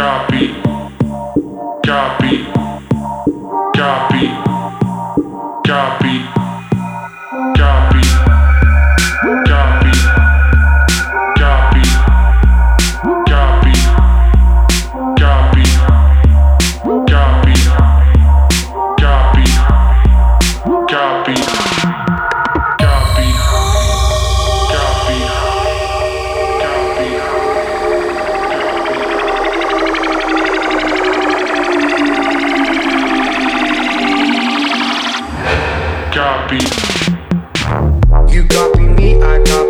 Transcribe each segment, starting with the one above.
copy. copy. You copy me, I copy.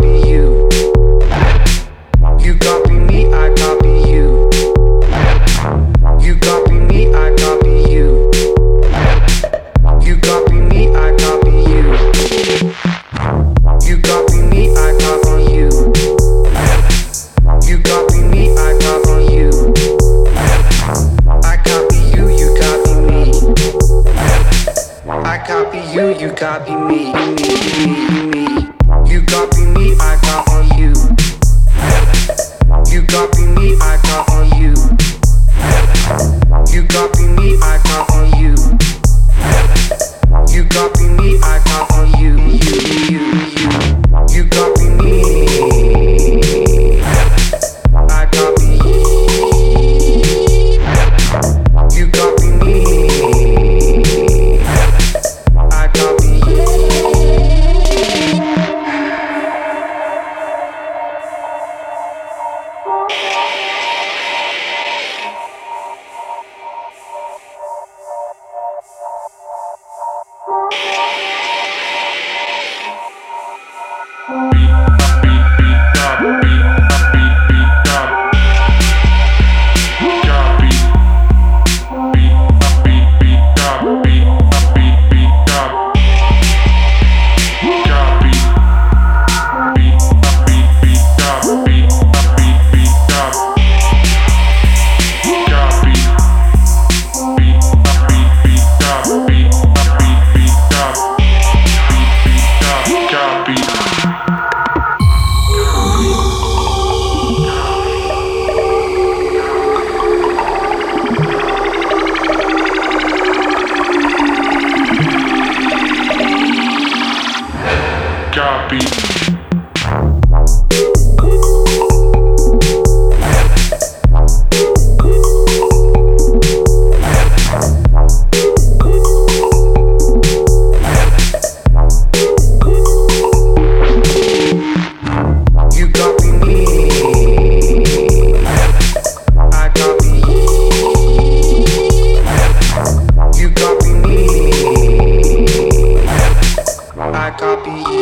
Me, me, me. You copy me, I cop on you. You copy me, I cop on you. You copy me, I cop on you. You copy me, I cop on. You, You copy me copy.